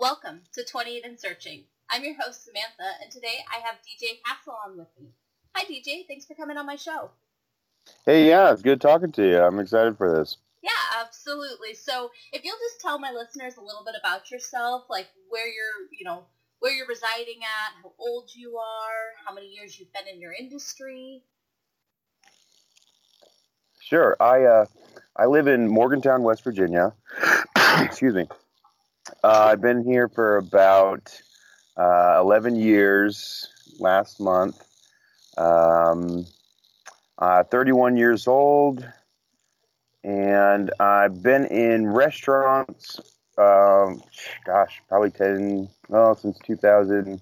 Welcome to 28 and Searching. I'm your host, Samantha, and today I have DJ Hassel on with me. Hi, DJ. Thanks for coming on my show. Hey, yeah, it's good talking to you. I'm excited for this. Yeah, absolutely. So if you'll just tell my listeners a little bit about yourself, like where you're, you know, where you're residing at, how old you are, how many years you've been in your industry. Sure. I uh, I live in Morgantown, West Virginia. Excuse me. Uh, I've been here for about uh, 11 years last month. Um, uh, 31 years old, and I've been in restaurants. Um, gosh, probably 10. Well, since 2009,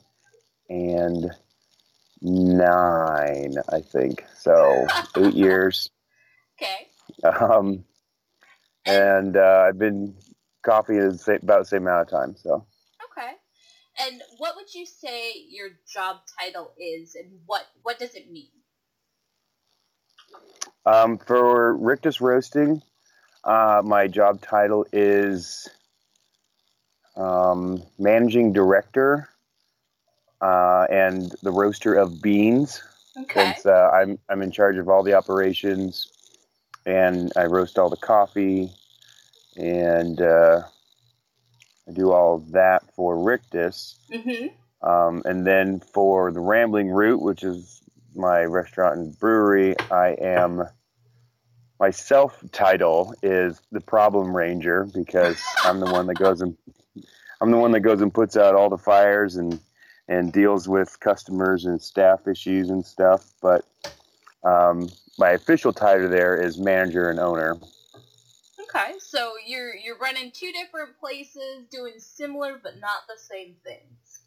I think. So eight years. Okay. Um, and uh, I've been coffee is about the same amount of time. So. Okay. And what would you say your job title is, and what what does it mean? Um, for Rictus Roasting, uh, my job title is um, managing director uh, and the roaster of beans. Okay. Since uh, I'm I'm in charge of all the operations, and I roast all the coffee, and uh, I do all that for Rictus. Mm-hmm. Um, and then for the Rambling Root, which is my restaurant and brewery, I am my self title is the Problem Ranger because I'm the one that goes and I'm the one that goes and puts out all the fires and and deals with customers and staff issues and stuff. But um, my official title there is manager and owner. Okay, so you're you're running two different places, doing similar but not the same things.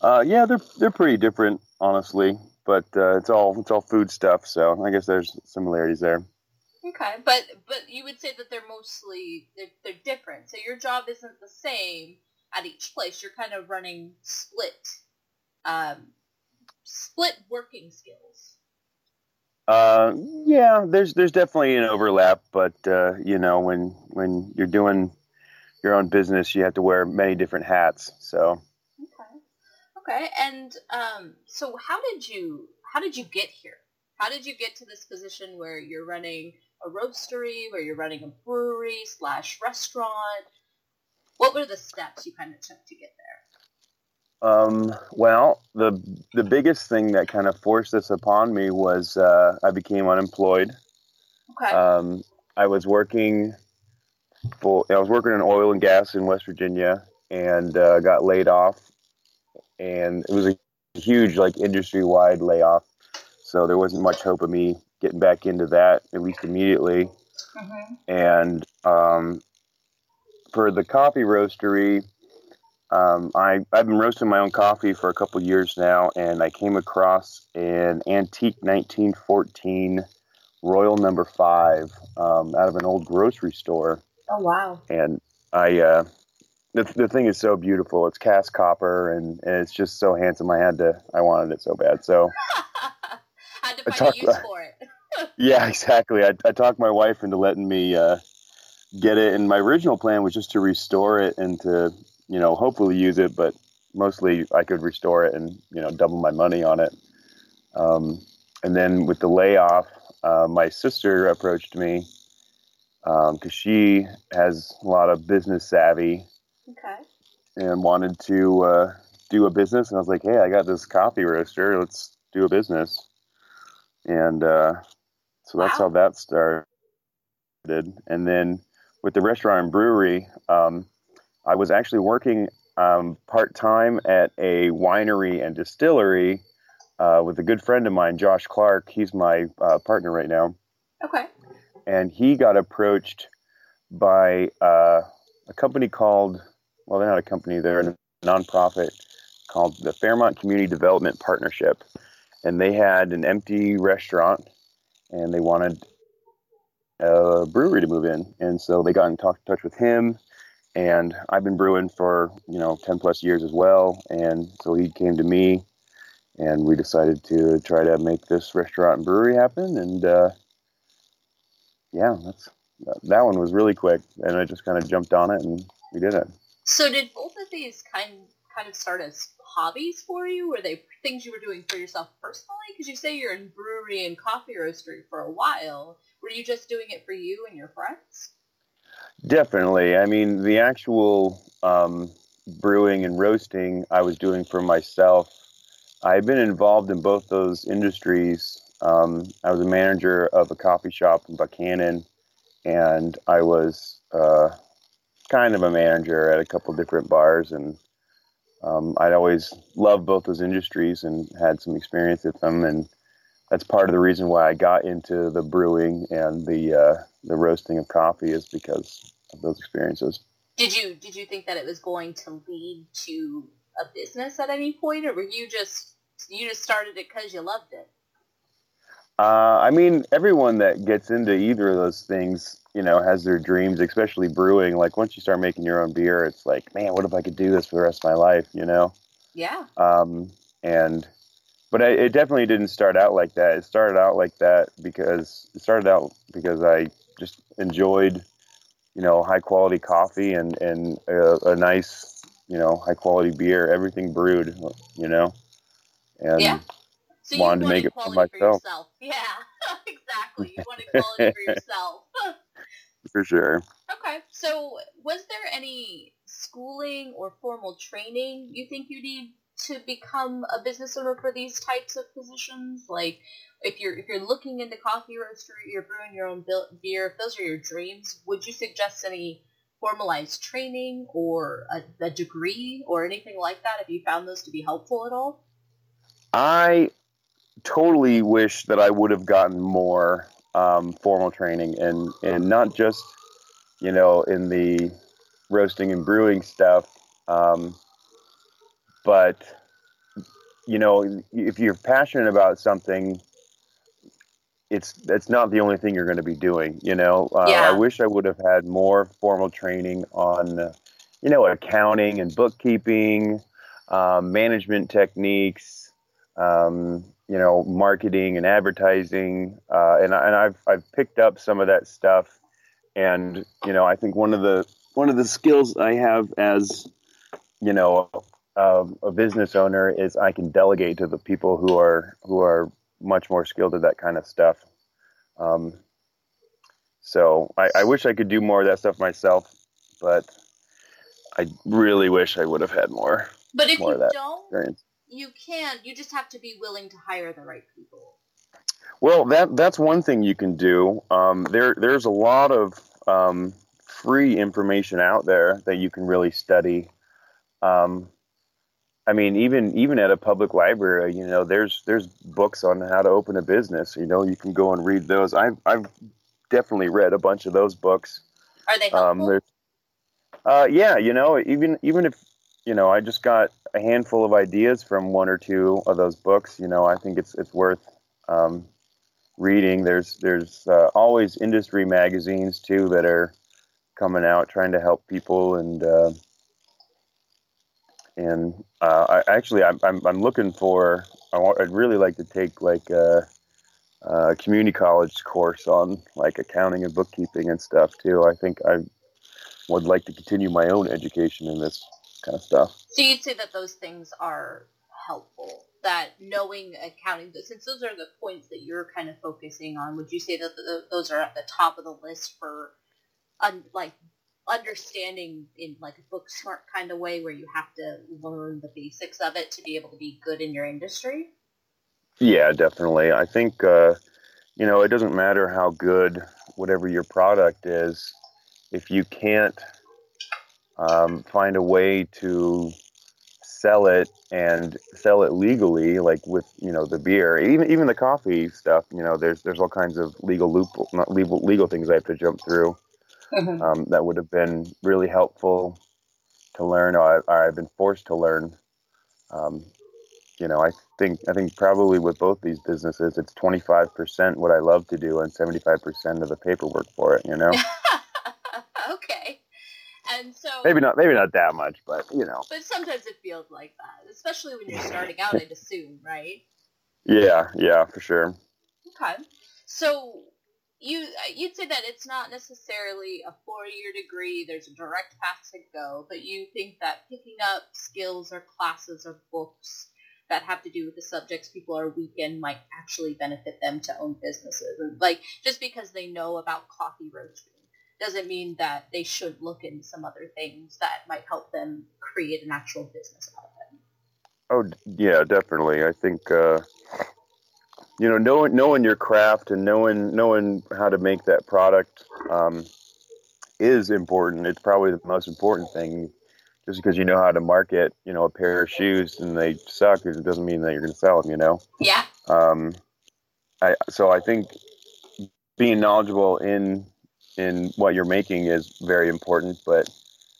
Uh, yeah, they're they're pretty different, honestly. But uh, it's all it's all food stuff, so I guess there's similarities there. Okay, but but you would say that they're mostly they're, they're different. So your job isn't the same at each place. You're kind of running split, um, split working skills. Uh, yeah, there's there's definitely an overlap, but uh, you know, when when you're doing your own business, you have to wear many different hats. So Okay, okay, and um, so how did you how did you get here? How did you get to this position where you're running a roastery, where you're running a brewery slash restaurant? What were the steps you kind of took to get there? Um, well, the the biggest thing that kind of forced this upon me was uh, I became unemployed. Okay. Um, I was working for I was working in oil and gas in West Virginia and uh, got laid off, and it was a huge like industry wide layoff. So there wasn't much hope of me getting back into that at least immediately. hmm And um, for the coffee roastery, um, I, I've been roasting my own coffee for a couple years now, and I came across an antique 1914 Royal Number Five um, out of an old grocery store, Oh wow. and I uh, the the thing is so beautiful. It's cast copper, and, and it's just so handsome. I had to, I wanted it so bad. So Had to I find talked a use for it. yeah, exactly. I, I talked my wife into letting me uh, get it, and my original plan was just to restore it and to, you know, hopefully use it, but mostly I could restore it and, you know, double my money on it. Um, and then with the layoff, uh, my sister approached me because she has a lot of business savvy Okay. and wanted to uh, do a business. And I was like, hey, I got this coffee roaster. Let's do a business. And uh, so that's Wow. how that started. And then with the restaurant and brewery, um, I was actually working um, part time at a winery and distillery uh, with a good friend of mine, Josh Clark. He's my uh, partner right now Okay. and he got approached by uh, a company called well they're not a company they're a nonprofit called the fairmont community development partnership and they had an empty restaurant and they wanted a brewery to move in and so they got in talk, touch with him and i've been brewing for you know 10 plus years as well and so he came to me and we decided to try to make this restaurant and brewery happen and uh, yeah, that's that one was really quick, and I just kind of jumped on it and we did it. So did both of these kind kind of start as hobbies for you? Were they things you were doing for yourself personally? Because you say you're in brewery and coffee roastery for a while. Were you just doing it for you and your friends? Definitely. I mean, the actual um, brewing and roasting I was doing for myself. I've been involved in both those industries. Um, I was a manager of a coffee shop in Buckhannon, and I was uh, kind of a manager at a couple different bars. And um, I'd always loved both those industries and had some experience with them. And that's part of the reason why I got into the brewing and the uh, the roasting of coffee is because of those experiences. Did you did you think that it was going to lead to a business at any point, or were you just you just started it because you loved it? Uh, I mean, everyone that gets into either of those things, you know, has their dreams, especially brewing. Like once you start making your own beer, it's like, man, what if I could do this for the rest of my life? You know? Yeah. Um, and but I, it definitely didn't start out like that. It started out like that because it started out because I just enjoyed you know, high quality coffee and and a, a nice, you know, high quality beer, everything brewed, you know, and yeah. So wanted to make it for myself. For yourself. Yeah, exactly. You wanted quality for yourself. for sure. Okay. So, was there any schooling or formal training you think you need to become a business owner for these types of positions? Like, if you're if you're looking into coffee roastery, you're brewing your own beer, if those are your dreams, would you suggest any formalized training or a, a degree or anything like that? Have you found those to be helpful at all? I totally wish that I would have gotten more um, formal training and and not just you know in the roasting and brewing stuff, um, but you know if you're passionate about something it's it's not the only thing you're going to be doing. You know, uh, yeah. I wish I would have had more formal training on, uh, you know, accounting and bookkeeping, um, management techniques, um, you know, marketing and advertising, uh, and and I've I've picked up some of that stuff, and you know, I think one of the one of the skills I have as, you know. Um, a business owner is I can delegate to the people who are who are much more skilled at that kind of stuff. Um, so I, I, wish I could do more of that stuff myself, but I really wish I would have had more. But if more you don't, experience. you can't. You just have to be willing to hire the right people. Well, that that's one thing you can do. Um, there there's a lot of um, free information out there that you can really study. Um, I mean, even even at a public library, you know, there's there's books on how to open a business. You know, you can go and read those. I've I've definitely read a bunch of those books. Are they um, helpful? Um, uh, yeah, you know, even even if you know, I just got a handful of ideas from one or two of those books. You know, I think it's it's worth um, reading. There's there's uh, always industry magazines too that are coming out trying to help people and. Uh, and uh, I actually I'm, I'm, I'm looking for I I'd really like to take like a, a, community college course on like accounting and bookkeeping and stuff too. I think I would like to continue my own education in this kind of stuff. So you'd say that those things are helpful. That knowing accounting, since those are the points that you're kind of focusing on, would you say that those are at the top of the list for, like understanding in like a book smart kind of way where you have to learn the basics of it to be able to be good in your industry? Yeah, definitely. I think uh, you know it doesn't matter how good whatever your product is if you can't um, find a way to sell it and sell it legally, like with you know the beer, even even the coffee stuff. You know, there's there's all kinds of legal loophole, not legal legal things I have to jump through mm-hmm. um, that would have been really helpful to learn or, I, have been forced to learn. Um, you know, I think I think probably with both these businesses, it's 25% what I love to do and 75% of the paperwork for it. You know. okay. And so maybe not maybe not that much, but you know. But sometimes it feels like that, especially when you're starting out. I'd assume, right? Yeah, yeah, for sure. Okay. So you uh, you'd say that it's not necessarily a four-year degree. There's a direct path to go, but you think that picking up skills or classes or books that have to do with the subjects people are weak in might actually benefit them to own businesses. And like just because they know about coffee roasting doesn't mean that they should look into some other things that might help them create an actual business out of it. Oh yeah, definitely. I think uh, you know knowing knowing your craft and knowing knowing how to make that product um, is important. It's probably the most important thing. Just because you know how to market, you know, a pair of shoes and they suck, it doesn't mean that you're going to sell them. You know. Yeah. Um, I so I think being knowledgeable in in what you're making is very important, but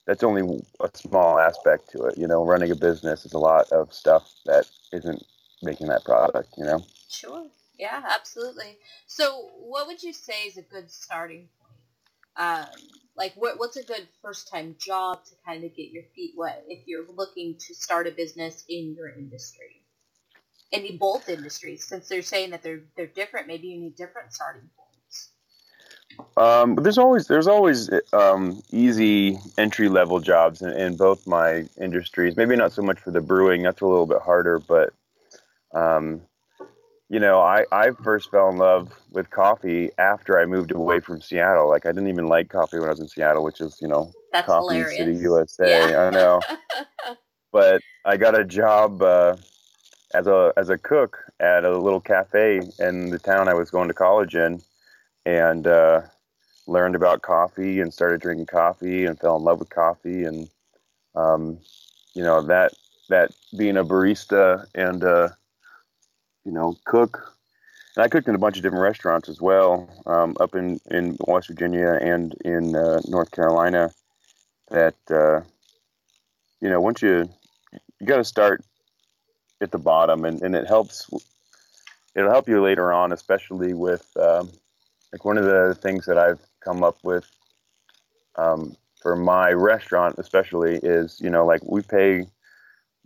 that's only a small aspect to it. You know, running a business is a lot of stuff that isn't making that product. You know. Sure. Yeah, absolutely. So, what would you say is a good starting point? Um, like, what, what's a good first-time job to kind of get your feet wet if you're looking to start a business in your industry? In both industries, since they're saying that they're they're different, maybe you need different starting points. Um, but there's always there's always um, easy entry level jobs in, in, both my industries. Maybe not so much for the brewing; that's a little bit harder. But um, you know, I, I first fell in love with coffee after I moved away from Seattle. Like I didn't even like coffee when I was in Seattle, which is, you know, That's coffee hilarious. city USA. Yeah. I know. but I got a job uh, as a as a cook at a little cafe in the town I was going to college in, and uh, learned about coffee and started drinking coffee and fell in love with coffee and um, you know that that being a barista and uh, you know, cook. And I cooked in a bunch of different restaurants as well, um, up in, in West Virginia and in uh, North Carolina. That uh, you know, once you you got to start at the bottom, and, and it helps. It'll help you later on, especially with um, like one of the things that I've come up with um, for my restaurant, especially is you know like we pay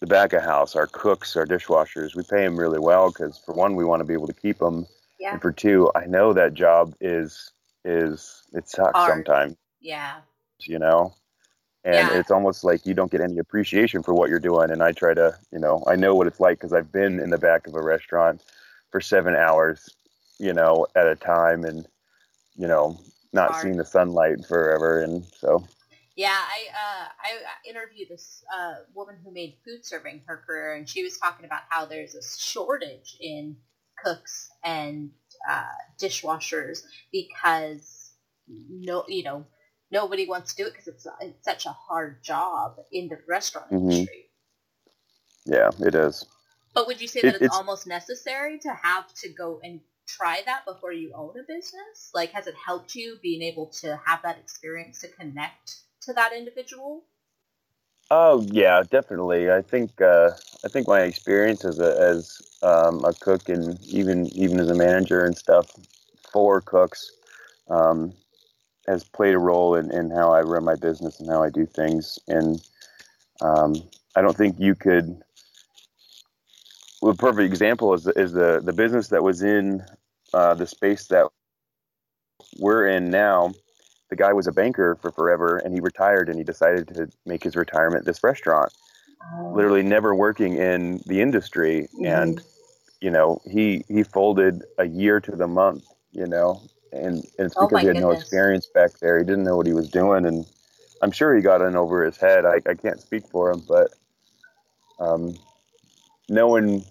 the back of house, our cooks, our dishwashers, we pay them really well because for one, we want to be able to keep them, yeah. and for two, I know that job is is it sucks Hard. sometimes. Yeah. You know, and Yeah. it's almost like you don't get any appreciation for what you're doing. And I try to, you know, I know what it's like because I've been in the back of a restaurant for seven hours, you know, at a time, and you know, not Hard. seeing the sunlight forever, and so Yeah, I uh, I interviewed this uh, woman who made food serving her career, and she was talking about how there's a shortage in cooks and uh, dishwashers because no, you know, nobody wants to do it because it's, it's such a hard job in the restaurant Mhm. industry. yeah, it is. But would you say It- that it's, it's- almost necessary to have to go and try that before you own a business? Like, has it helped you being able to have that experience to connect to that individual? Oh yeah, definitely. I think uh, I think my experience as a as um, a cook and even even as a manager and stuff for cooks um, has played a role in, in how I run my business and how I do things. And um, I don't think you could. Well, a perfect example is the, is the the business that was in uh, the space that we're in now the guy was a banker for forever and he retired and he decided to make his retirement this restaurant. Literally never working in the industry and you know he he folded a year to the month you know and, and it's Oh because my he had no experience back there. He didn't know what he was doing and i'm sure he got in over his head. I, I can't speak for him but um, knowing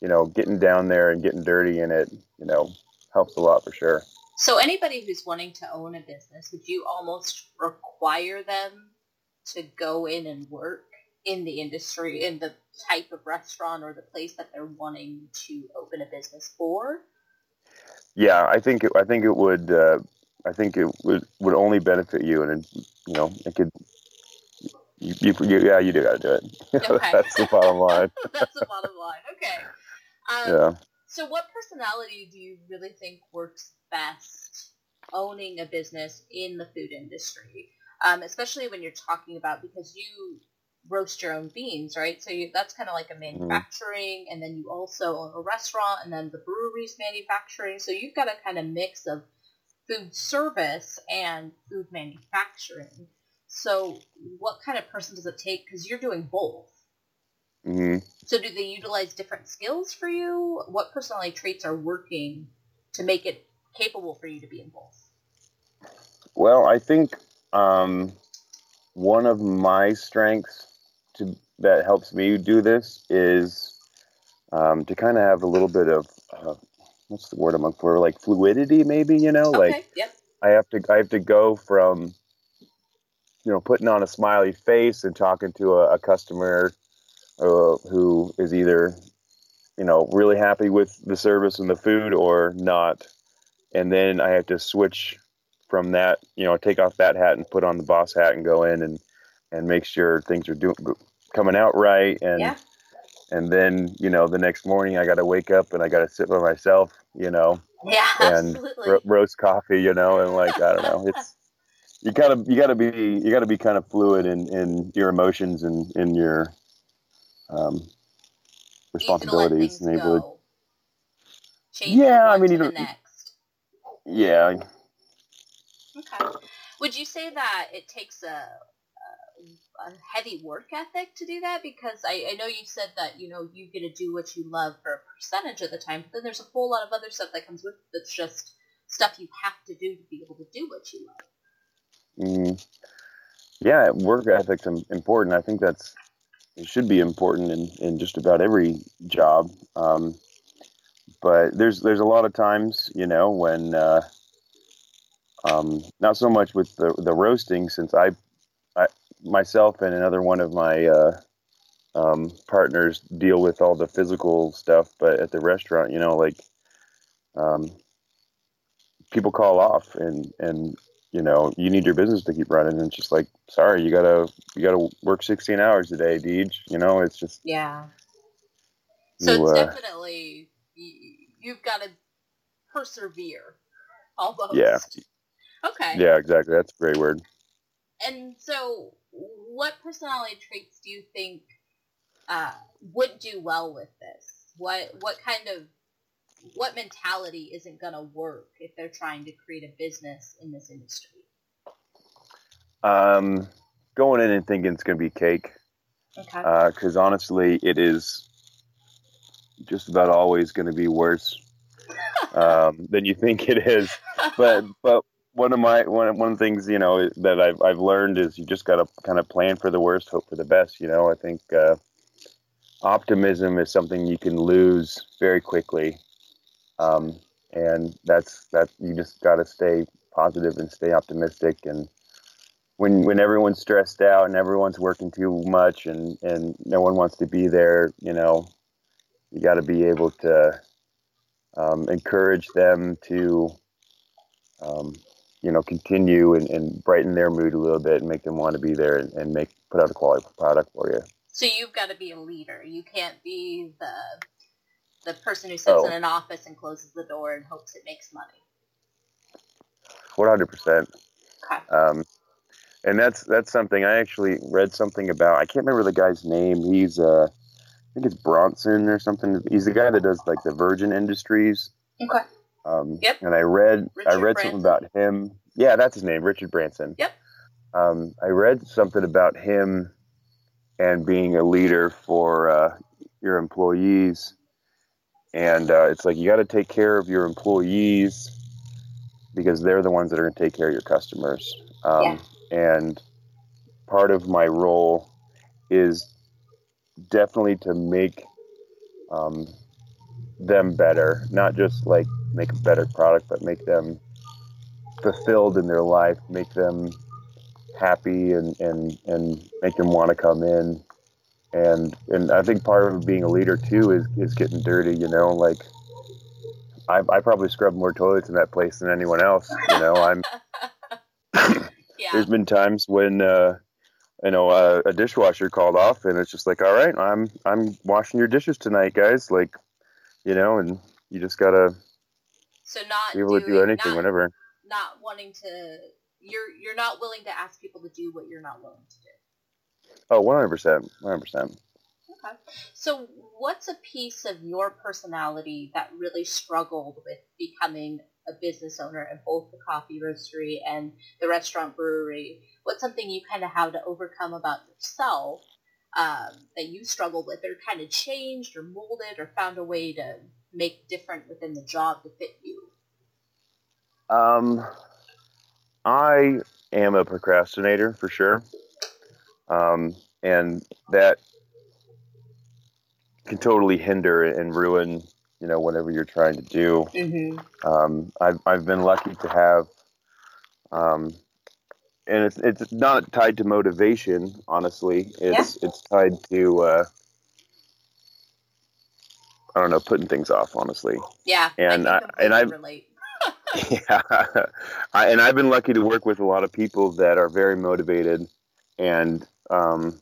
you know getting down there and getting dirty in it you know helps a lot for sure So anybody who's wanting to own a business, would you almost require them to go in and work in the industry, in the type of restaurant or the place that they're wanting to open a business for? Yeah, I think it, I think it would uh, I think it would would only benefit you, and you know it could. You, you, you yeah, you do got to do it. Okay. That's the bottom line. That's the bottom line. Okay. Um, Yeah. So what personality do you really think works best owning a business in the food industry? Um, especially when you're talking about because you roast your own beans, right? So you, that's kind of like a mm-hmm. manufacturing, and then you also own a restaurant, and then the brewery's manufacturing. So you've got a kind of mix of food service and food manufacturing. So what kind of person does it take? Because you're doing both. Mm-hmm. So do they utilize different skills for you? What personality traits are working to make it capable for you to be in both? Well, I think um, one of my strengths to that helps me do this is um, to kind of have a little bit of uh, what's the word I'm looking for? Like fluidity, maybe you know, okay, like yep. I have to I have to go from you know putting on a smiley face and talking to a, a customer uh, who is either you know really happy with the service and the food or not, and then I have to switch from that you know take off that hat and put on the boss hat and go in and and make sure things are doing coming out right. And yeah. and then you know the next morning I got to wake up and I got to sit by myself you know yeah and ro- roast coffee you know and like I don't know it's you gotta you gotta be you gotta be kind of fluid in in your emotions and in your um responsibilities and yeah I mean you don't, yeah. Okay. Would you say that it takes a a heavy work ethic to do that? Because I, I know you said that you know you get to do what you love for a percentage of the time but then there's a whole lot of other stuff that comes with it that's just stuff you have to do to be able to do what you love. Mm. yeah work ethic's important. I think that's it should be important in, in just about every job. Um, but there's there's a lot of times you know when uh, um, not so much with the the roasting since I I, myself and another one of my uh, um, partners deal with all the physical stuff, but at the restaurant, you know, like um, people call off and and you know you need your business to keep running, and it's just like sorry, you gotta you gotta work sixteen hours a day, Deej. You know, it's just yeah. So you, it's uh, definitely you've got to persevere. Almost. Yeah. Okay. Yeah, exactly. That's a great word and so, what personality traits do you think uh, would do well with this? What what kind of what mentality isn't going to work if they're trying to create a business in this industry? Um, going in and thinking it's going to be cake. Okay. Because uh, honestly, it is just about always going to be worse um, than you think it is. But but one of my one one of the things you know that I've I've learned is you just got to kind of plan for the worst, hope for the best. You know, I think uh, optimism is something you can lose very quickly, um, and that's that you just got to stay positive and stay optimistic. And when when everyone's stressed out and everyone's working too much and and no one wants to be there, you know, you got to be able to um, encourage them to um, you know, continue and, and brighten their mood a little bit and make them want to be there and, and make put out a quality product for you. So you've got to be a leader. You can't be the the person who sits oh. in an office and closes the door and hopes it makes money. One hundred percent. Um, and that's that's something I actually read something about. I can't remember the guy's name. He's uh, I think it's Bronson or something. He's the guy that does like the Virgin Industries. Okay. Um, yep. And I read Richard I read Branson. something about him. Yeah, that's his name, Richard Branson. Yep. Um, I read something about him and being a leader for uh, your employees, and uh, it's like you got to take care of your employees because they're the ones that are going to take care of your customers. Um, yeah. And part of my role is definitely to make um, them better, not just like make a better product, but make them fulfilled in their life, make them happy and, and, and make them want to come in. And, and I think part of being a leader too is, is getting dirty, you know, like I, I probably scrub more toilets in that place than anyone else. You know, I'm, yeah. there's been times when, uh, you know, uh, a dishwasher called off and it's just like, all right, I'm, I'm washing your dishes tonight, guys. Like, you know, and you just gotta so not be able doing, to do anything not, whenever. Not wanting to, you're you're not willing to ask people to do what you're not willing to do. Oh, 100%. 100%. Okay. So, what's a piece of your personality that really struggled with becoming a business owner at both the coffee roastery and the restaurant brewery? What's something you kind of had to overcome about yourself um, that you struggled with, or kind of changed, or molded, or found a way to make different within the job to fit you? Um, I am a procrastinator for sure, um, and that can totally hinder and ruin, you know, whatever you're trying to do. Mm-hmm. Um, I've I've been lucky to have, um, and it's it's not tied to motivation. Honestly, it's yeah. it's tied to. Uh, I don't know, putting things off, honestly. Yeah. And I, I and I relate. yeah, I, and I've been lucky to work with a lot of people that are very motivated and um,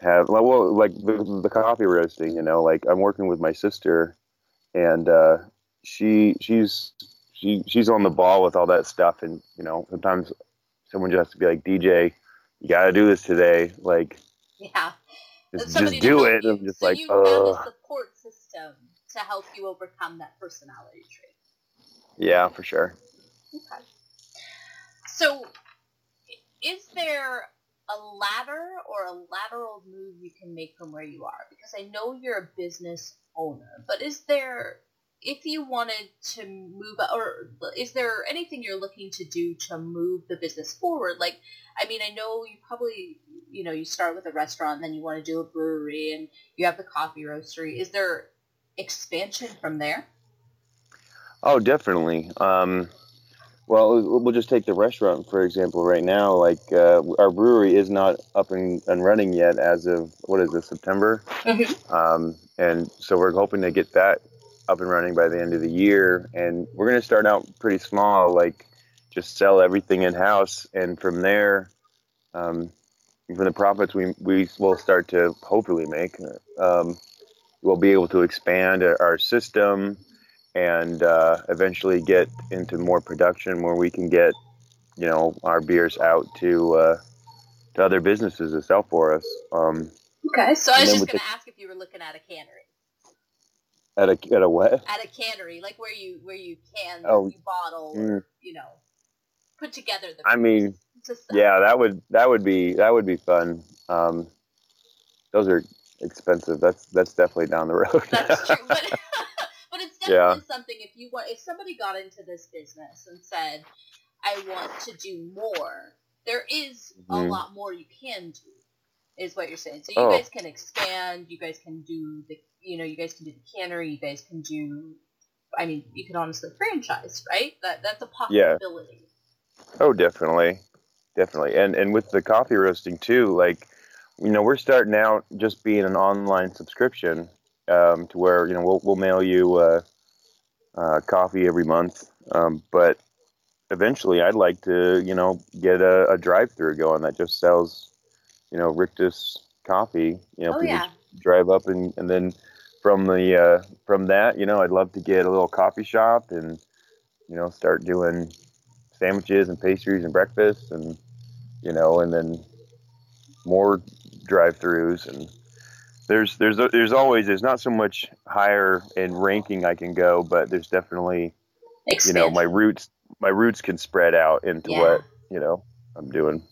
have well, like the, the coffee roasting. You know, like I'm working with my sister, and uh, she she's she she's on the ball with all that stuff. And you know, sometimes someone just has to be like, DJ, you got to do this today. Like, yeah, just, just do it. You. I'm just so like, you uh, have a support system to help you overcome that personality trait. Yeah, for sure. Okay. So, is there a ladder or a lateral move you can make from where you are? Because I know you're a business owner, but is there, if you wanted to move, or is there anything you're looking to do to move the business forward? Like, I mean, I know you probably, you know, you start with a restaurant, then you want to do a brewery, and you have the coffee roastery. Is there expansion from there? Oh, definitely. Um, well, we'll just take the restaurant for example. Right now, like uh, our brewery is not up and, and running yet as of what is this September, mm-hmm. um, and so we're hoping to get that up and running by the end of the year. And we're going to start out pretty small, like just sell everything in house, and from there, um, from the profits we we will start to hopefully make, um, we'll be able to expand our system and uh, eventually get into more production where we can get, you know, our beers out to uh, to other businesses to sell for us. Um, okay, so I was just going to ask if you were looking at a cannery. At a at a what? At a cannery, like where you where you can oh, you bottle, mm. you know, put together the. I mean, yeah, that would that would be that would be fun. Um, those are expensive. That's that's definitely down the road. That's true, but but it's definitely yeah. something if you want if somebody got into this business and said, I want to do more, there is mm-hmm. a lot more you can do, is what you're saying. So you oh. guys can expand, you guys can do the you know, you guys can do the cannery, you guys can do I mean, you can honestly franchise, right? That that's a possibility. Yeah. Oh, definitely. Definitely. And and with the coffee roasting too, like you know, we're starting out just being an online subscription um, to where you know we'll we'll mail you uh, uh, coffee every month, um, but eventually I'd like to you know get a, a drive-through going that just sells you know Rictus coffee. You know, oh, people yeah. drive up and and then from the uh, from that you know I'd love to get a little coffee shop and you know start doing sandwiches and pastries and breakfast and you know and then more drive-throughs and there's there's there's always there's not so much higher in ranking I can go, but there's definitely Expansion. you know my roots my roots can spread out into yeah. what you know I'm doing.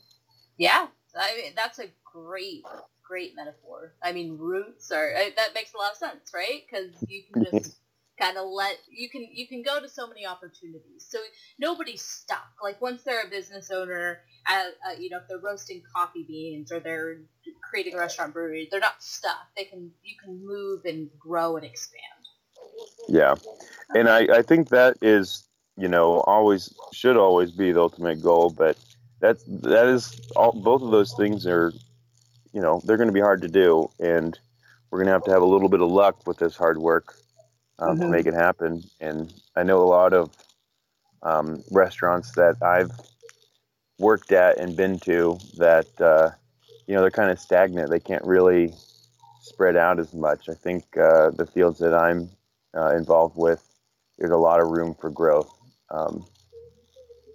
Yeah, I mean that's a great great metaphor. I mean roots are that makes a lot of sense, right? Because you can just kind of let you can you can go to so many opportunities. So nobody's stuck. Like once they're a business owner, uh, uh, you know, if they're roasting coffee beans or they're creating a restaurant brewery, they're not stuck. They can you can move and grow and expand. Yeah, and I I think that is you know always should always be the ultimate goal, but that's that is all both of those things are you know they're going to be hard to do and we're going to have to have a little bit of luck with this hard work um, mm-hmm. to make it happen. And I know a lot of um, restaurants that I've worked at and been to that uh, you know they're kind of stagnant. They can't really spread out as much. I think uh, the fields that I'm uh, involved with, there's a lot of room for growth. Um,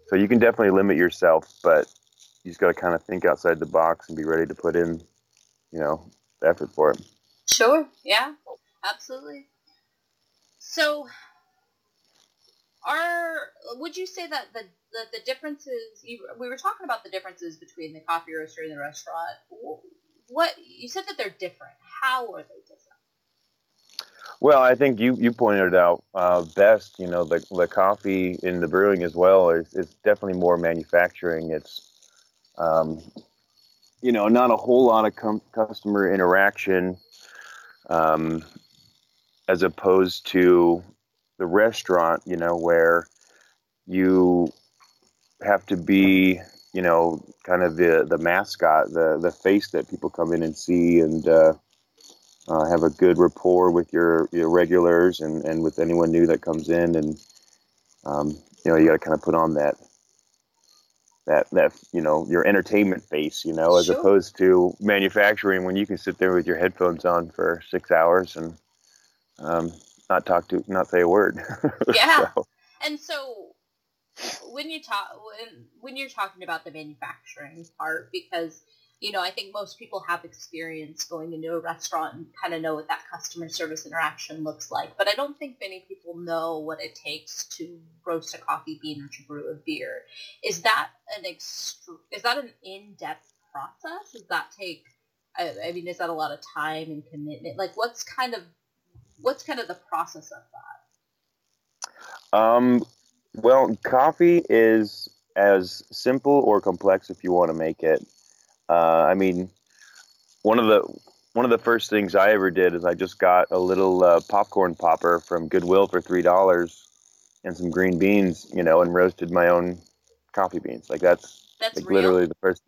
so you can definitely limit yourself, but you just got to kind of think outside the box and be ready to put in you know the effort for it. Sure. Yeah. Absolutely. So, are would you say that the the, the differences you, we were talking about the differences between the coffee roaster and the restaurant? What you said that they're different. How are they different? Well, I think you, you pointed out uh, best. You know, the, the coffee in the brewing as well is, is definitely more manufacturing. It's, um, you know, not a whole lot of com- customer interaction um, as opposed to the restaurant, you know, where you have to be, you know, kind of the, the mascot, the, the face that people come in and see and, uh, uh, have a good rapport with your, your regulars and, and with anyone new that comes in. And, um, you know, you got to kind of put on that, that, that, you know, your entertainment face, you know, as sure. opposed to manufacturing when you can sit there with your headphones on for six hours and, um, not talk to, not say a word. Yeah. so. And so when you talk, when, when you're talking about the manufacturing part, because you know, I think most people have experience going into a restaurant and kind of know what that customer service interaction looks like. But I don't think many people know what it takes to roast a coffee bean or to brew a beer. Is that an extra, is that an in-depth process? Does that take, I, I mean, is that a lot of time and commitment? Like what's kind of, what's kind of the process of that? Um, well, coffee is as simple or complex if you want to make it. Uh, I mean, one of the one of the first things I ever did is I just got a little uh, popcorn popper from Goodwill for three dollars and some green beans, you know, and roasted my own coffee beans. Like that's that's like literally the first.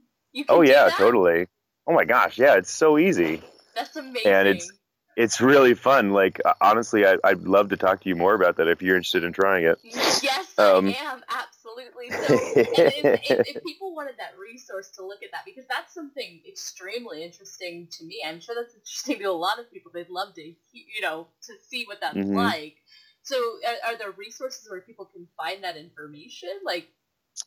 oh yeah, totally. Oh my gosh, yeah, it's so easy. That's amazing. And it's it's really fun. Like honestly, I, would love to talk to you more about that if you're interested in trying it. Yes, um, I am absolutely. So, if, if, people wanted that resource to look at that, because that's something extremely interesting to me. I'm sure that's interesting to a lot of people. They'd love to, you know, to see what that's mm-hmm. like. So, are, are there resources where people can find that information? Like,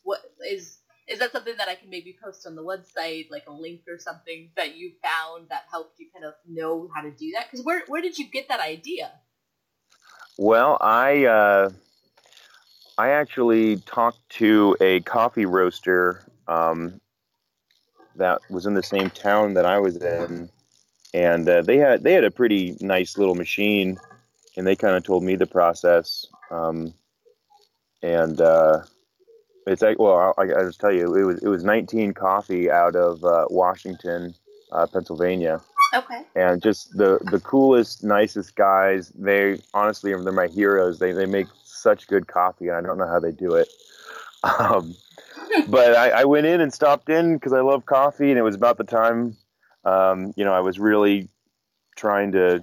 what is is that something that I can maybe post on the website, like a link or something that you found that helped you kind of know how to do that? Because where where did you get that idea? Well, I uh, I actually talked to a coffee roaster um, that was in the same town that I was in, and uh, they had they had a pretty nice little machine, and they kind of told me the process. Um, and uh, it's like well, I, I just tell you, it was it was 19 coffee out of uh, Washington, uh, Pennsylvania. Okay. And just the the coolest, nicest guys. They honestly, they're my heroes. They they make such good coffee, and I don't know how they do it. Um, but I, I, went in and stopped in because I love coffee, and it was about the time, um, you know, I was really trying to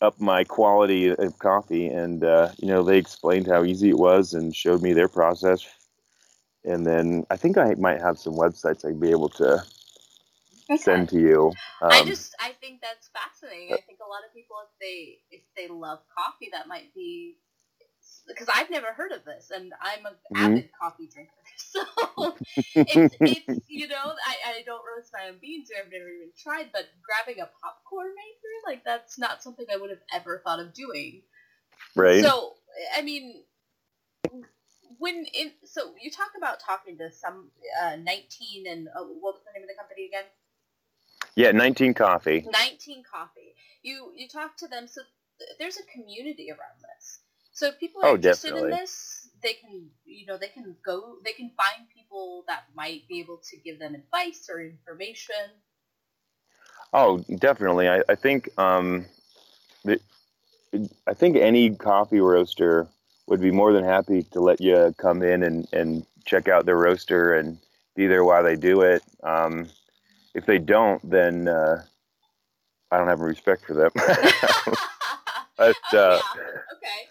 up my quality of coffee, and uh, you know, they explained how easy it was and showed me their process and then I think I might have some websites I'd be able to okay. send to you. Um, I just I think that's fascinating. I think a lot of people, if they if they love coffee, that might be because I've never heard of this, and I'm an mm-hmm. avid coffee drinker. So it's, it's you know I, I don't roast my own beans, or I've never even tried. But grabbing a popcorn maker, like that's not something I would have ever thought of doing. Right. So I mean, when in so you talk about talking to some uh, 19 and uh, what was the name of the company again? Yeah, 19 Coffee. 19 Coffee. You you talk to them so th- there's a community around this. So if people are oh, interested definitely. in this, they can you know they can go they can find people that might be able to give them advice or information. Oh, definitely. I, I think um, the, I think any coffee roaster would be more than happy to let you come in and, and check out their roaster and be there while they do it. Um, if they don't, then uh, I don't have respect for them. but, uh, uh,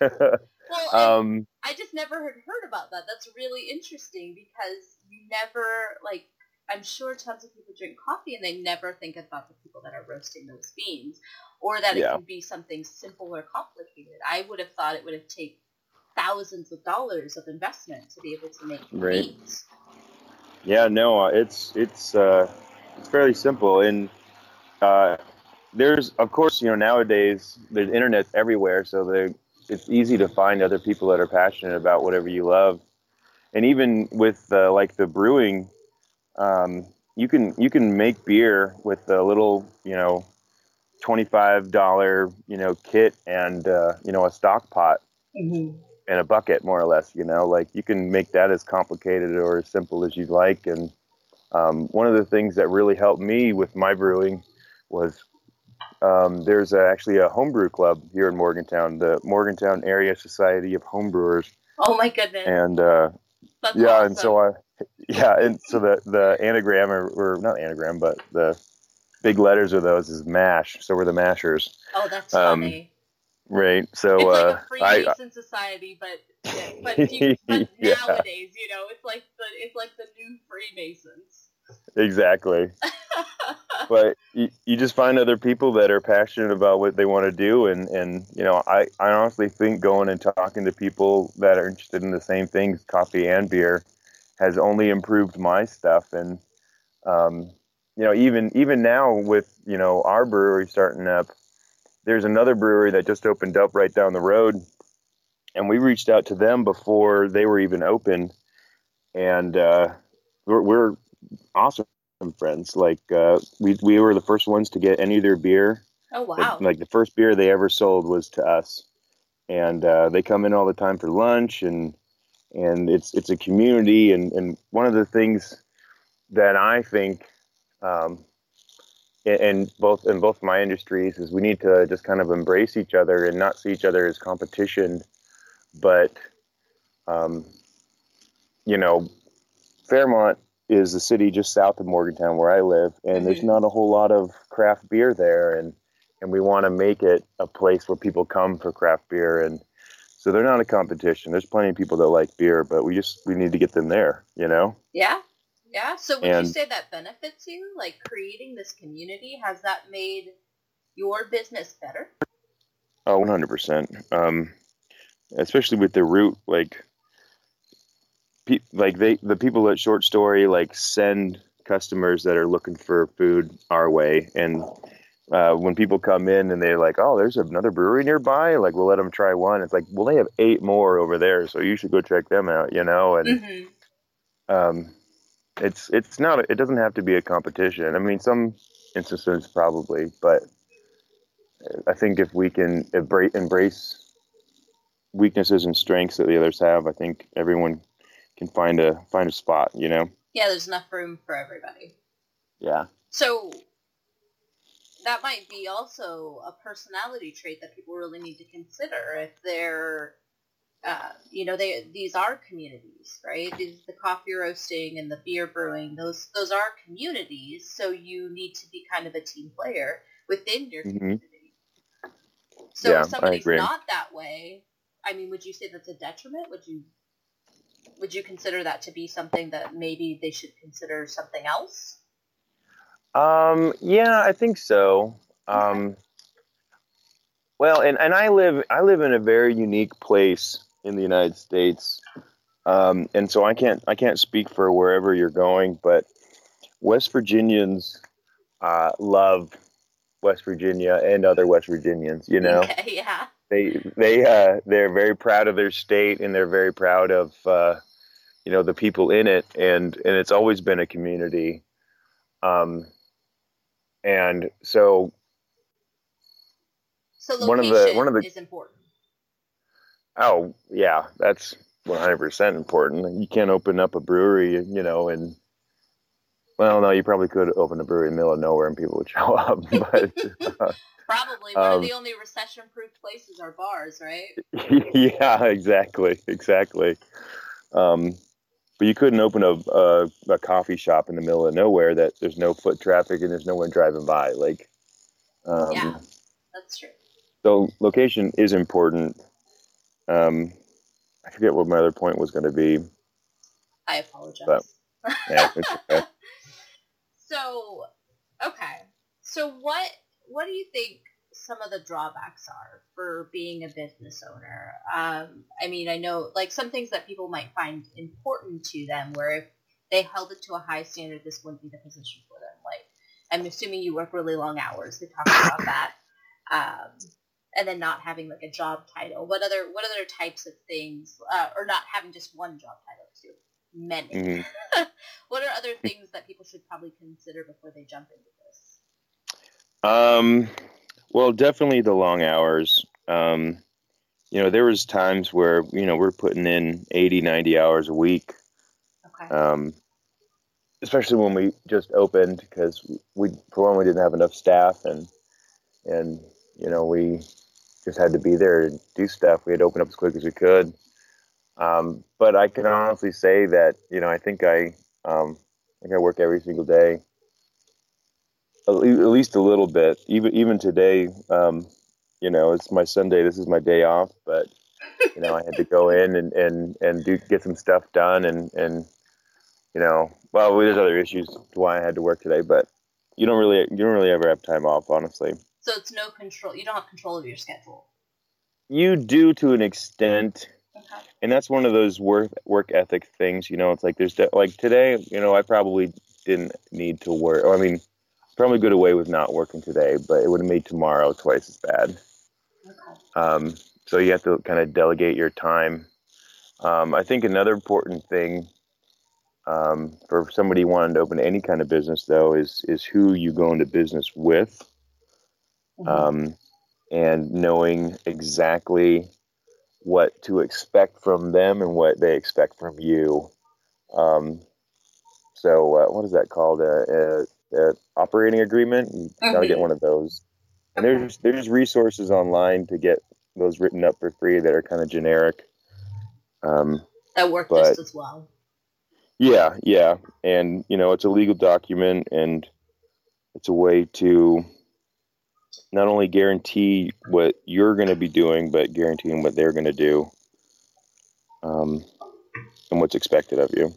yeah. Okay. Well, um, I just never heard, heard about that. That's really interesting because you never like. I'm sure tons of people drink coffee and they never think about the people that are roasting those beans, or that yeah. it can be something simple or complicated. I would have thought it would have taken thousands of dollars of investment to be able to make right. Yeah, no, it's it's uh, it's fairly simple, and uh, there's of course you know nowadays there's internet everywhere, so it's easy to find other people that are passionate about whatever you love, and even with uh, like the brewing, um, you can you can make beer with a little you know twenty five dollar you know kit and uh, you know a stock pot. Mm-hmm in a bucket, more or less. You know, like you can make that as complicated or as simple as you'd like. And um, one of the things that really helped me with my brewing was um, there's a, actually a homebrew club here in Morgantown, the Morgantown Area Society of Homebrewers. Oh my goodness! And uh, yeah, awesome. and so I, yeah, and so the the anagram or, or not anagram, but the big letters of those is mash. So we're the mashers. Oh, that's um, funny. Right. So it's like uh, a Freemason I, society, but but, you, but yeah. nowadays, you know, it's like the it's like the new Freemasons. Exactly. but you, you just find other people that are passionate about what they want to do, and and you know, I I honestly think going and talking to people that are interested in the same things, coffee and beer, has only improved my stuff, and um, you know, even even now with you know our brewery starting up there's another brewery that just opened up right down the road, and we reached out to them before they were even open, and uh, we're, we're, awesome friends. Like uh, we we were the first ones to get any of their beer. Oh wow! Like the first beer they ever sold was to us, and uh, they come in all the time for lunch, and and it's it's a community, and and one of the things that I think um, in both in both my industries is we need to just kind of embrace each other and not see each other as competition, but um, you know, Fairmont is a city just south of Morgantown where I live, and mm-hmm. there's not a whole lot of craft beer there, and and we want to make it a place where people come for craft beer, and so they're not a competition. There's plenty of people that like beer, but we just we need to get them there, you know? Yeah, yeah. So would and, you say that benefits you? Like creating this community, has that made your business better? Oh, 100%. Um, especially with the root, like, pe- like they, the people at Short Story, like send customers that are looking for food our way. And uh, when people come in and they're like, "Oh, there's another brewery nearby," like we'll let them try one. It's like, well, they have eight more over there, so you should go check them out, you know. And mm-hmm. um, it's it's not it doesn't have to be a competition. I mean, some instances probably, but I think if we can embrace weaknesses and strengths that the others have, I think everyone can find a find a spot. You know. Yeah, there's enough room for everybody. Yeah. So that might be also a personality trait that people really need to consider if they're uh, you know, they these are communities, right? These, the coffee roasting and the beer brewing, those those are communities. So you need to be kind of a team player within your mm-hmm. community. So yeah, if somebody's not that way, I mean, would you say that's a detriment? Would you would you consider that to be something that maybe they should consider something else? Um, yeah, I think so. Um, well, and, and I live I live in a very unique place in the United States. Um, and so I can't I can't speak for wherever you're going, but West Virginians uh, love West Virginia and other West Virginians. You know, yeah. They they uh, they're very proud of their state and they're very proud of uh, you know the people in it, and and it's always been a community. Um, and so, so one of the one of the is important. Oh yeah, that's 100% important. You can't open up a brewery, you know, and well, no, you probably could open a brewery in the middle of nowhere and people would show up, but uh, probably one um, of the only recession-proof places are bars, right? yeah, exactly, exactly. Um, but you couldn't open a, a, a coffee shop in the middle of nowhere that there's no foot traffic and there's no one driving by. Like, um, yeah, that's true. So location is important um, I forget what my other point was going to be. I apologize. But, yeah, okay. so, okay. So what what do you think some of the drawbacks are for being a business owner? Um, I mean, I know like some things that people might find important to them, where if they held it to a high standard, this wouldn't be the position for them. Like, I'm assuming you work really long hours. We talked about that. Um, and then not having like a job title. What other what other types of things, uh, or not having just one job title too? Many. Mm-hmm. what are other things that people should probably consider before they jump into this? Um, well, definitely the long hours. Um, you know, there was times where you know we're putting in 80, 90 hours a week. Okay. Um, especially when we just opened because we, for one, we didn't have enough staff and and you know we just had to be there and do stuff. We had to open up as quick as we could. Um, but I can honestly say that you know I think I um, I think I work every single day, at least a little bit. Even even today, um, you know, it's my Sunday. This is my day off, but you know I had to go in and and and do get some stuff done and and you know well there's other issues why I had to work today, but you don't really you don't really ever have time off, honestly. So it's no control. You don't have control of your schedule. You do to an extent. Okay. And that's one of those work work ethic things, you know. It's like there's de- like today, you know, I probably didn't need to work. I mean, probably good away with not working today, but it would have made tomorrow twice as bad. Okay. Um, so you have to kind of delegate your time. Um, I think another important thing um, for somebody wanting to open any kind of business, though, is is who you go into business with. Um, and knowing exactly what to expect from them and what they expect from you. Um, so, uh, what is that called? A, a, a operating agreement. You mm-hmm. gotta get one of those. And there's there's resources online to get those written up for free that are kind of generic. Um, that work but, just as well. Yeah, yeah, and you know it's a legal document, and it's a way to not only guarantee what you're going to be doing, but guaranteeing what they're going to do um, and what's expected of you.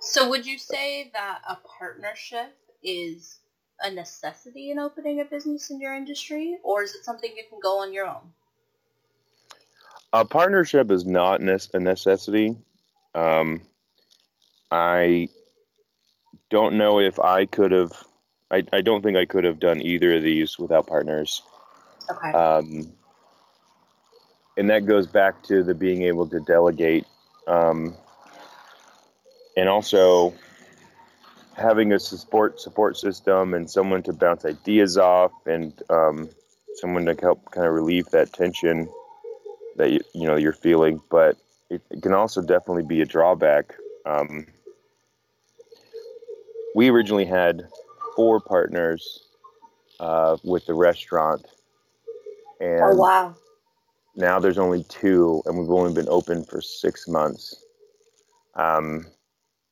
So, would you say that a partnership is a necessity in opening a business in your industry, or is it something you can go on your own? A partnership is not a necessity. Um, I don't know if I could have I, I don't think I could have done either of these without partners. Okay. Um, and that goes back to the being able to delegate, um, and also having a support support system and someone to bounce ideas off, and um, someone to help kind of relieve that tension that you, you know you're feeling. But it, it can also definitely be a drawback. Um, we originally had four partners uh, with the restaurant. And oh, wow. Now there's only two, and we've only been open for six months. Um,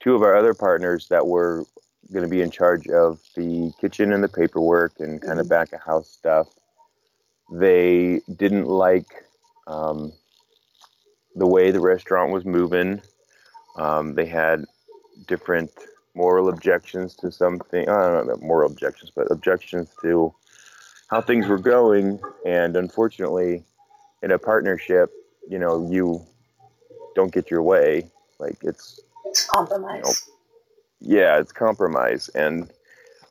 two of our other partners that were going to be in charge of the kitchen and the paperwork and kind mm-hmm. of back of house stuff, they didn't like um, the way the restaurant was moving. Um, they had different moral objections to something. I don't know moral objections, but objections to how things were going. And unfortunately, in a partnership, you know, you don't get your way. Like it's it's compromise. You know, yeah, it's compromise, and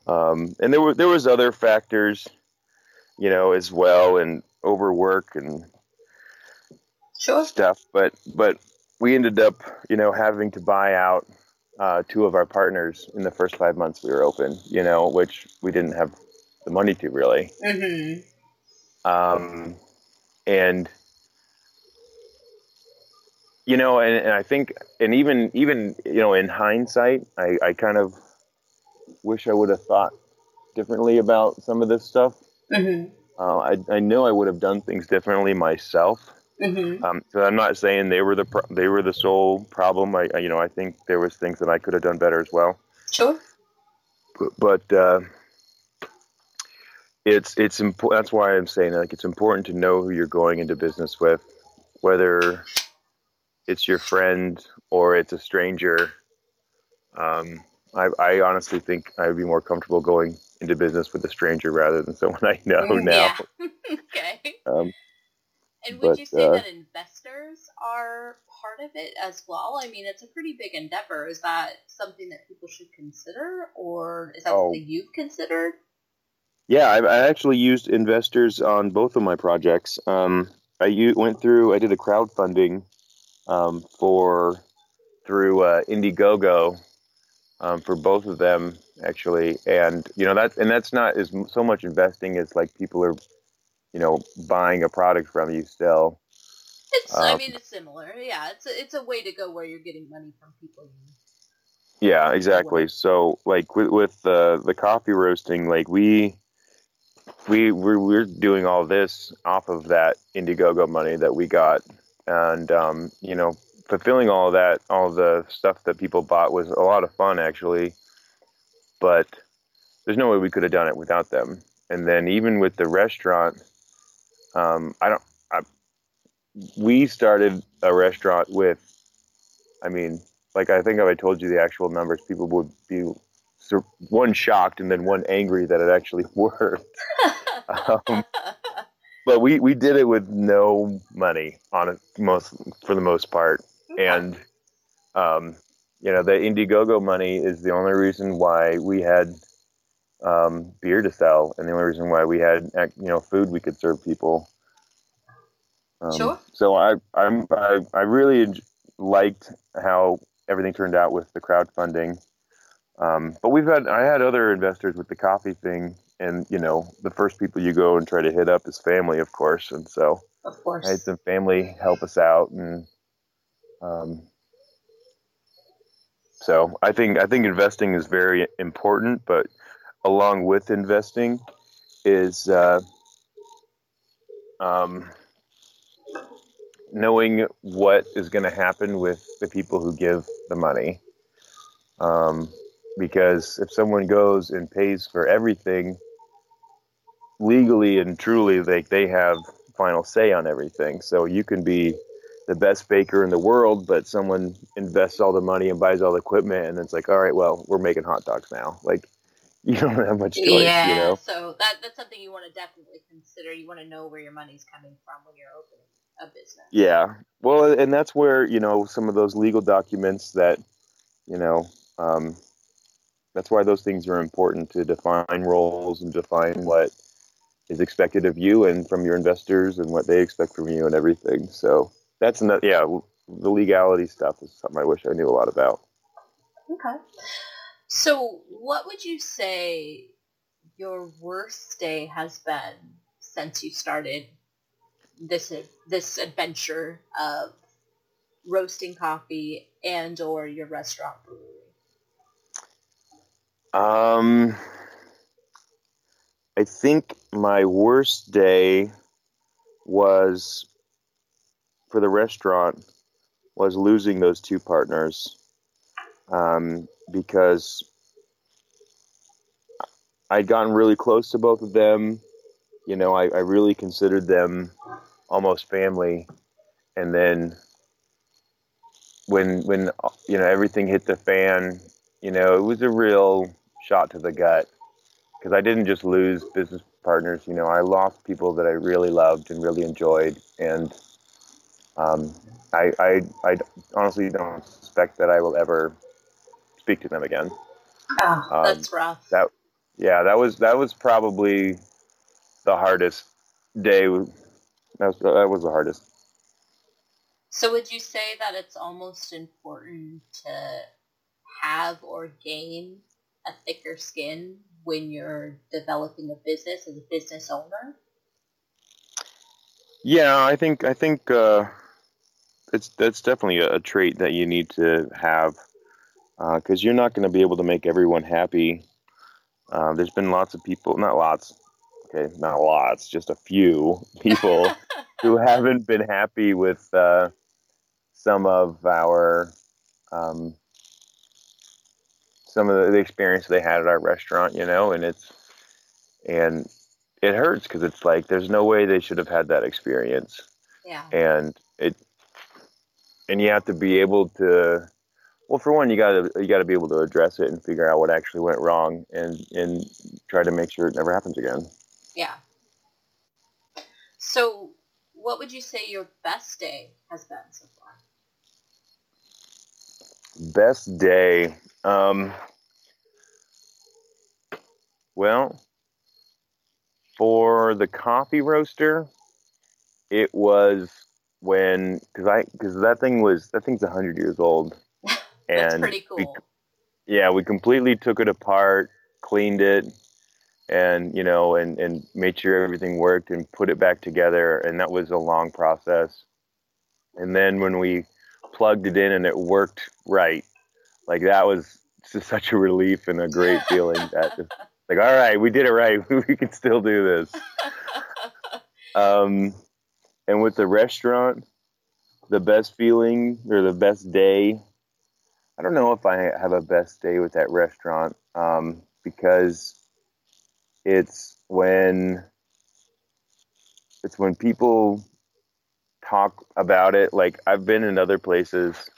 um, and there were there was other factors, you know, as well, and overwork and sure. stuff. But but we ended up, you know, having to buy out uh, two of our partners in the first five months we were open, you know, which we didn't have the money to really. Mm-hmm. Um, and you know, and, and, I think, and even even you know, in hindsight, I, I kind of wish I would have thought differently about some of this stuff. Mm-hmm. Uh, I I know I would have done things differently myself. Mm-hmm. Um, so I'm not saying they were the pro- they were the sole problem. I, I, you know I think there was things that I could have done better as well. Sure. But, but uh, it's it's important. That's why I'm saying like it's important to know who you're going into business with, whether it's your friend or it's a stranger. Um, I, I honestly think I would be more comfortable going into business with a stranger rather than someone I know mm, now. Yeah. okay. Um, and would but, you say uh, that investors are part of it as well? I mean, it's a pretty big endeavor. Is that something that people should consider, or is that oh. something you've considered? Yeah, I, I, actually used investors on both of my projects. Um, I u- went through, I did a crowdfunding um, for through uh, Indiegogo um, for both of them actually, and you know that and that's not as so much investing as like people are, you know, buying a product from you still. It's, um, I mean, it's similar. Yeah, it's a, it's a way to go where you're getting money from people. yeah, exactly. So, like with with the the coffee roasting, like we we we're, we're doing all this off of that Indiegogo money that we got, and um, you know, fulfilling all that, all the stuff that people bought was a lot of fun actually, but there's no way we could have done it without them. And then even with the restaurant, um, I don't. I, we started a restaurant with, I mean, like I think if I told you the actual numbers, people would be one shocked and then one angry that it actually worked. um, but we, we did it with no money on it most for the most part, and um, you know the Indiegogo money is the only reason why we had um, beer to sell, and the only reason why we had you know food we could serve people. Um, sure. So I I'm I, I really liked how everything turned out with the crowdfunding. Um, but we've had I had other investors with the coffee thing, and you know the first people you go and try to hit up is family, of course, and so of course I had some family help us out, and um, so I think I think investing is very important, but along with investing is uh, um, knowing what is going to happen with the people who give the money. Um, because if someone goes and pays for everything legally and truly like they have final say on everything so you can be the best baker in the world but someone invests all the money and buys all the equipment and it's like all right well we're making hot dogs now like you don't have much choice yeah, you know so that, that's something you want to definitely consider you want to know where your money's coming from when you're opening a business yeah well and that's where you know some of those legal documents that you know um, that's why those things are important to define roles and define what is expected of you and from your investors and what they expect from you and everything. So that's not, yeah, the legality stuff is something I wish I knew a lot about. Okay. So what would you say your worst day has been since you started this this adventure of roasting coffee and or your restaurant brewery? Um, I think my worst day was for the restaurant was losing those two partners um, because I'd gotten really close to both of them. You know, I, I really considered them almost family, and then when when you know everything hit the fan, you know, it was a real shot to the gut because I didn't just lose business partners. You know, I lost people that I really loved and really enjoyed, and um, I, I, I honestly don't suspect that I will ever speak to them again. Oh, um, that's rough. That, yeah, that was that was probably the hardest day. That was that was the hardest. So, would you say that it's almost important to have or gain a thicker skin when you're developing a business as a business owner? Yeah, I think I think uh, it's that's definitely a, a, trait that you need to have because uh, you're not going to be able to make everyone happy. Uh, there's been lots of people, not lots, okay, not lots, just a few people who haven't been happy with uh, some of our um, some of the, experience they had at our restaurant, you know, and it's and it hurts because it's like there's no way they should have had that experience. Yeah. And it and you have to be able to well for one you gotta you gotta be able to address it and figure out what actually went wrong and and try to make sure it never happens again. Yeah. So what would you say your best day has been so far? Best day. Um, well, for the coffee roaster, it was when because I because that thing was that thing's hundred years old, That's and pretty cool. We, yeah, we completely took it apart, cleaned it, and you know, and and made sure everything worked and put it back together, and that was a long process. And then when we plugged it in and it worked right, like that was just such a relief and a great feeling that just, like all right, we did it right, we can still do this. Um, and with the restaurant, the best feeling or the best day, I don't know if I have a best day with that restaurant um, because it's when it's when people talk about it. Like I've been in other places,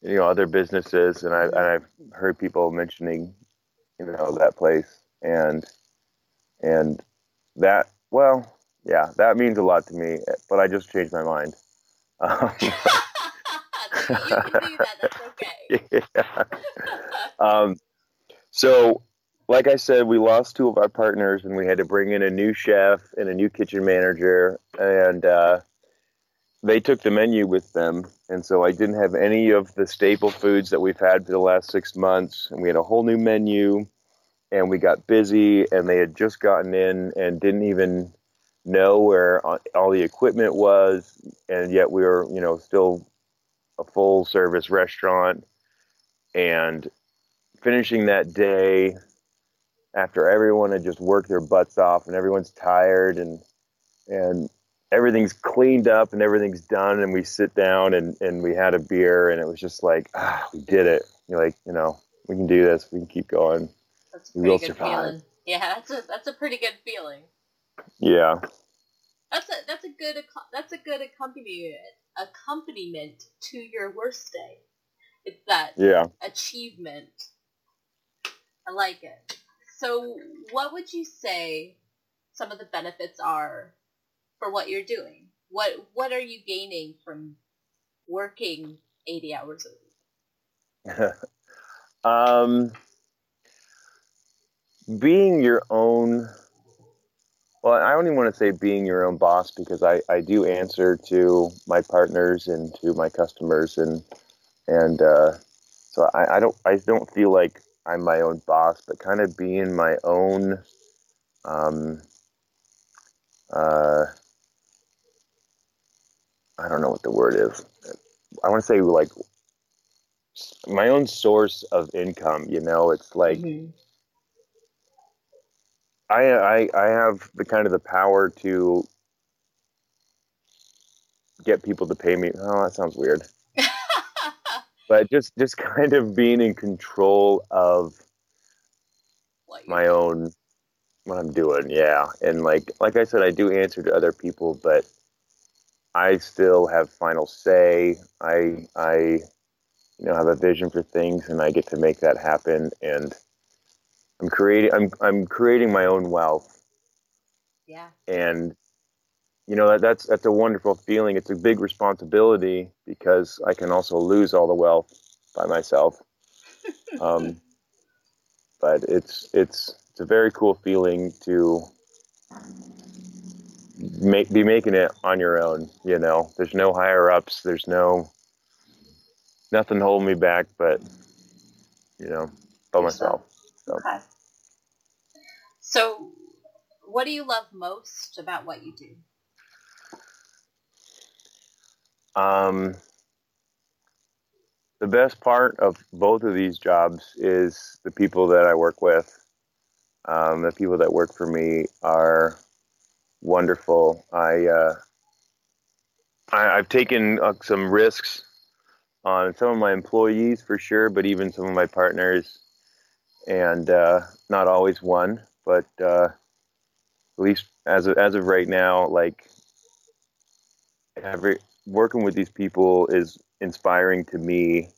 you know, other businesses, and I and I've heard people mentioning, you know, that place and and that well yeah, that means a lot to me. But I just changed my mind. Um, okay. yeah. um, so, like I said, we lost two of our partners, and we had to bring in a new chef and a new kitchen manager, and uh, they took the menu with them. And so I didn't have any of the staple foods that we've had for the last six months, and we had a whole new menu. And we got busy, and they had just gotten in and didn't even know where all the equipment was, and yet we were, you know, still a full service restaurant. And finishing that day after everyone had just worked their butts off and everyone's tired and and everything's cleaned up and everything's done and we sit down and, and we had a beer and it was just like ah we did it You're like you know we can do this we can keep going that's a pretty good survive. feeling yeah that's a that's a pretty good feeling yeah. That's a that's a good that's a good accompaniment accompaniment to your worst day. It's that yeah achievement. I like it. So, what would you say some of the benefits are for what you're doing? What what are you gaining from working 80 hours a week? um, being your own well, I don't even want to say being your own boss because I, I do answer to my partners and to my customers and and uh, so I, I don't I don't feel like I'm my own boss, but kind of being my own um, uh, I don't know what the word is. I want to say like my own source of income. You know, it's like. Mm-hmm I, I I have the kind of the power to get people to pay me. Oh, that sounds weird. but just just kind of being in control of my own what I'm doing. Yeah, and like like I said, I do answer to other people, but I still have final say. I I you know have a vision for things, and I get to make that happen. And I'm creating I'm I'm creating my own wealth. Yeah. And you know that that's that's a wonderful feeling. It's a big responsibility because I can also lose all the wealth by myself. um, but it's it's it's a very cool feeling to make be making it on your own. You know, there's no higher ups. There's no nothing holding me back, but you know, by myself. So. Okay. So, what do you love most about what you do? Um, the best part of both of these jobs is the people that I work with. Um, the people that work for me are wonderful. I, uh, I have taken uh, some risks on some of my employees for sure, but even some of my partners, and uh, not always one but uh, at least as of, as of right now, like every working with these people is inspiring to me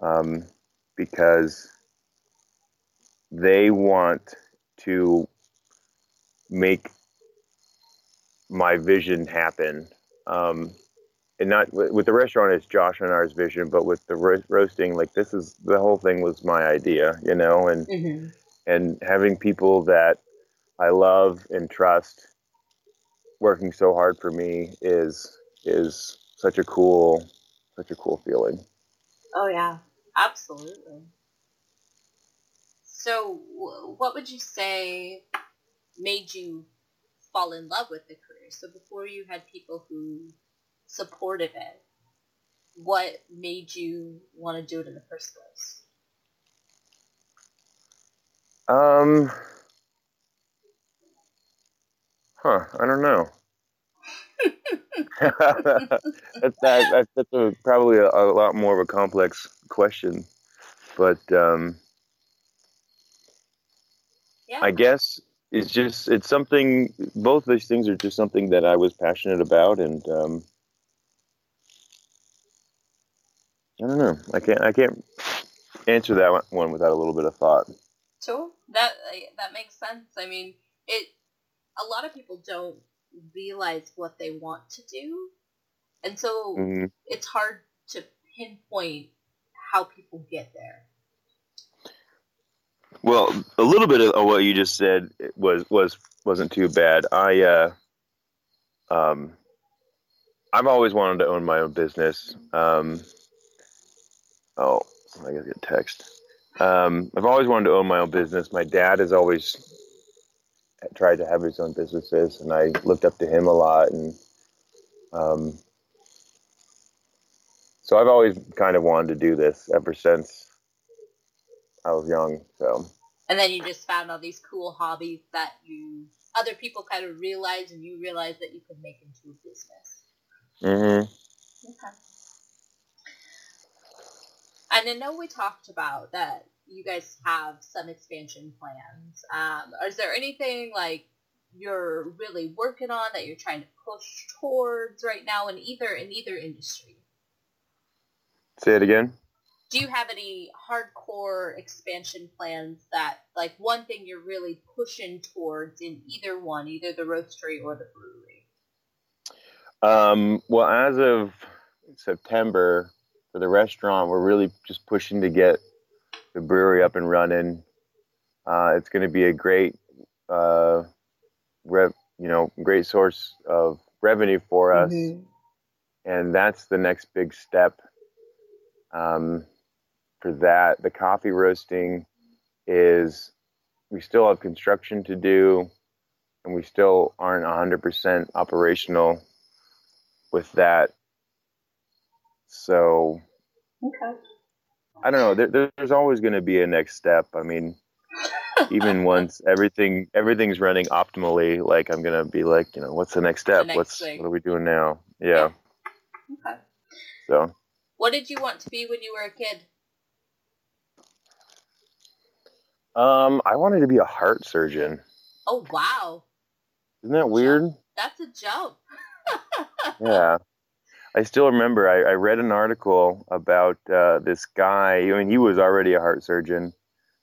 um, because they want to make my vision happen. Um, and not with the restaurant it's josh and ours vision but with the ro- roasting like this is the whole thing was my idea you know and mm-hmm. And having people that i love and trust working so hard for me is is such a cool such a cool feeling. Oh yeah. Absolutely. So what would you say made you fall in love with the career? So before you had people who supported it, what made you want to do it in the first place? Um, huh? I don't know. that's that, that's a, probably a, a, lot more of a complex question, but um, yeah. I guess it's just it's something. Both these things are just something that I was passionate about, and um, I don't know. I can't. I can't answer that one without a little bit of thought. Sure, that that makes sense. I mean, it. A lot of people don't realize what they want to do, and so mm-hmm. it's hard to pinpoint how people get there. Well, a little bit of what you just said was was wasn't too bad. I uh, um, I've always wanted to own my own business. Um, Oh, I got to get text. Um, I've always wanted to own my own business. My dad has always tried to have his own businesses, and I looked up to him a lot. And um, so I've always kind of wanted to do this ever since I was young. So. And then you just found all these cool hobbies that you other people kind of realize, and you realize that you could make into a business. Mm-hmm. Okay. And I know we talked about that you guys have some expansion plans. Um, is there anything like you're really working on that you're trying to push towards right now in either in either industry? Say it again. Do you have any hardcore expansion plans that like one thing you're really pushing towards in either one, either the roastery or the brewery? Um, well, as of September, for the restaurant, we're really just pushing to get the brewery up and running. Uh, it's going to be a great, uh, rev, you know, great source of revenue for us, mm-hmm. and that's the next big step. Um, for that, the coffee roasting is we still have construction to do, and we still aren't 100% operational with that. So Okay. I don't know. There, there's always going to be a next step. I mean, even once everything everything's running optimally, like I'm gonna be like, you know, what's the next step? The next what's thing. what are we doing now? Yeah. Okay. So. What did you want to be when you were a kid? Um, I wanted to be a heart surgeon. Oh wow! Isn't that weird? That's a jump. yeah. I still remember I, I read an article about uh, this guy. I mean, he was already a heart surgeon,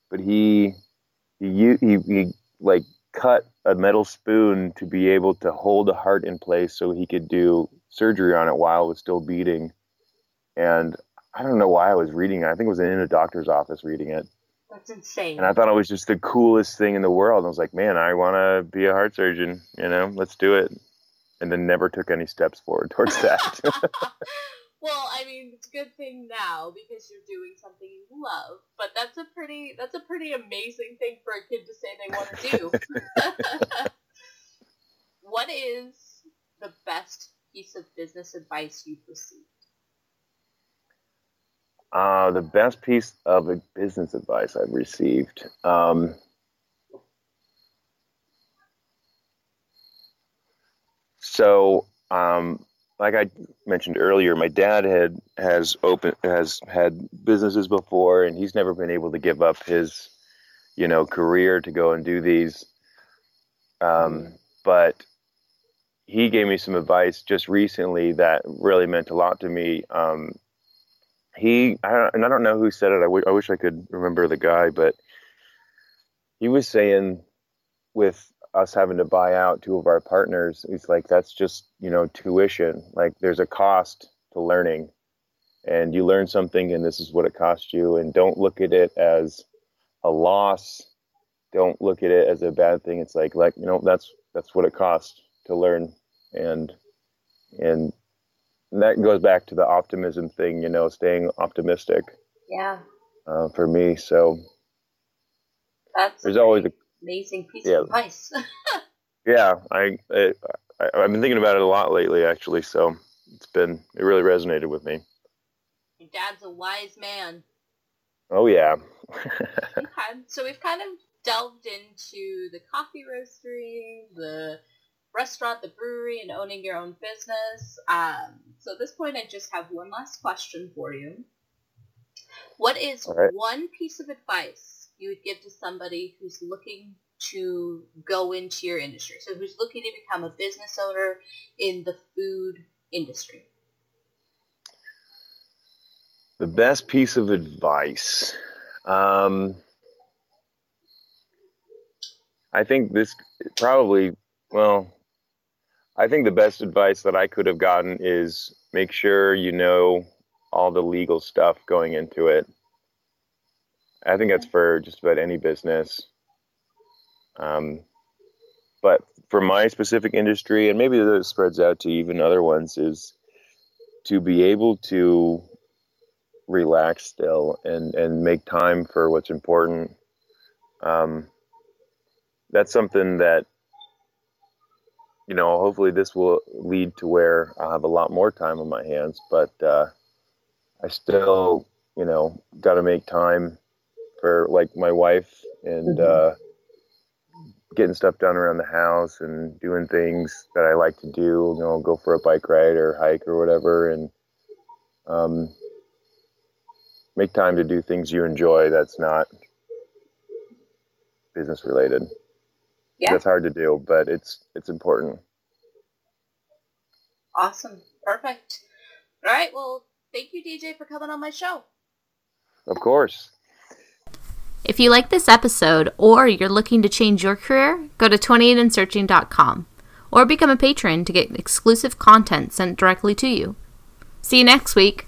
but he he he, he like cut a metal spoon to be able to hold a heart in place so he could do surgery on it while it was still beating. And I don't know why I was reading it. I think it was in a doctor's office reading it. That's insane. And I thought it was just the coolest thing in the world. I was like, man, I want to be a heart surgeon. You know, let's do it and then never took any steps forward towards that. well, I mean, it's a good thing now because you're doing something you love. But that's a pretty that's a pretty amazing thing for a kid to say they want to do. what is the best piece of business advice you've received? Uh, the best piece of business advice I've received. Um, so um, like I mentioned earlier, my dad had has open has had businesses before, and he's never been able to give up his, you know, career to go and do these. Um, but he gave me some advice just recently that really meant a lot to me. Um, he I and I don't know who said it. I, w- I wish I could remember the guy, but he was saying with us having to buy out two of our partners, it's like that's just you know tuition. Like there's a cost to learning, and you learn something, and this is what it cost you. And don't look at it as a loss. Don't look at it as a bad thing. It's like like you know that's that's what it costs to learn, and and that goes back to the optimism thing. You know, staying optimistic. Yeah. Uh, for me, so that's there's always a amazing piece yeah. of advice. yeah, I, I, I I've been thinking about it a lot lately, actually. So it's been it really resonated with me. Your dad's a wise man. Oh yeah. okay, so we've kind of delved into the coffee roastery, the restaurant, the brewery, and owning your own business. Um, so at this point, I just have one last question for you. What is right. one piece of advice you would give to somebody who's looking to go into your industry? So who's looking to become a business owner in the food industry? The best piece of advice. Um, I think this probably, well, I think the best advice that I could have gotten is make sure you know all the legal stuff going into it. I think that's for just about any business. Um, but for my specific industry, and maybe this spreads out to even other ones, is to be able to relax still and and make time for what's important. Um, that's something that you know. Hopefully, this will lead to where I'll have a lot more time on my hands. But uh, I still, you know, got to make time for like my wife and mm-hmm. uh, getting stuff done around the house and doing things that I like to do. You know, go for a bike ride or hike or whatever, and um, make time to do things you enjoy. That's not business related. Yeah, that's hard to do, but it's it's important. Awesome, perfect. All right, well, thank you, DJ, for coming on my show. Of course. If you like this episode or you're looking to change your career, go to 28andsearching.com or become a patron to get exclusive content sent directly to you. See you next week.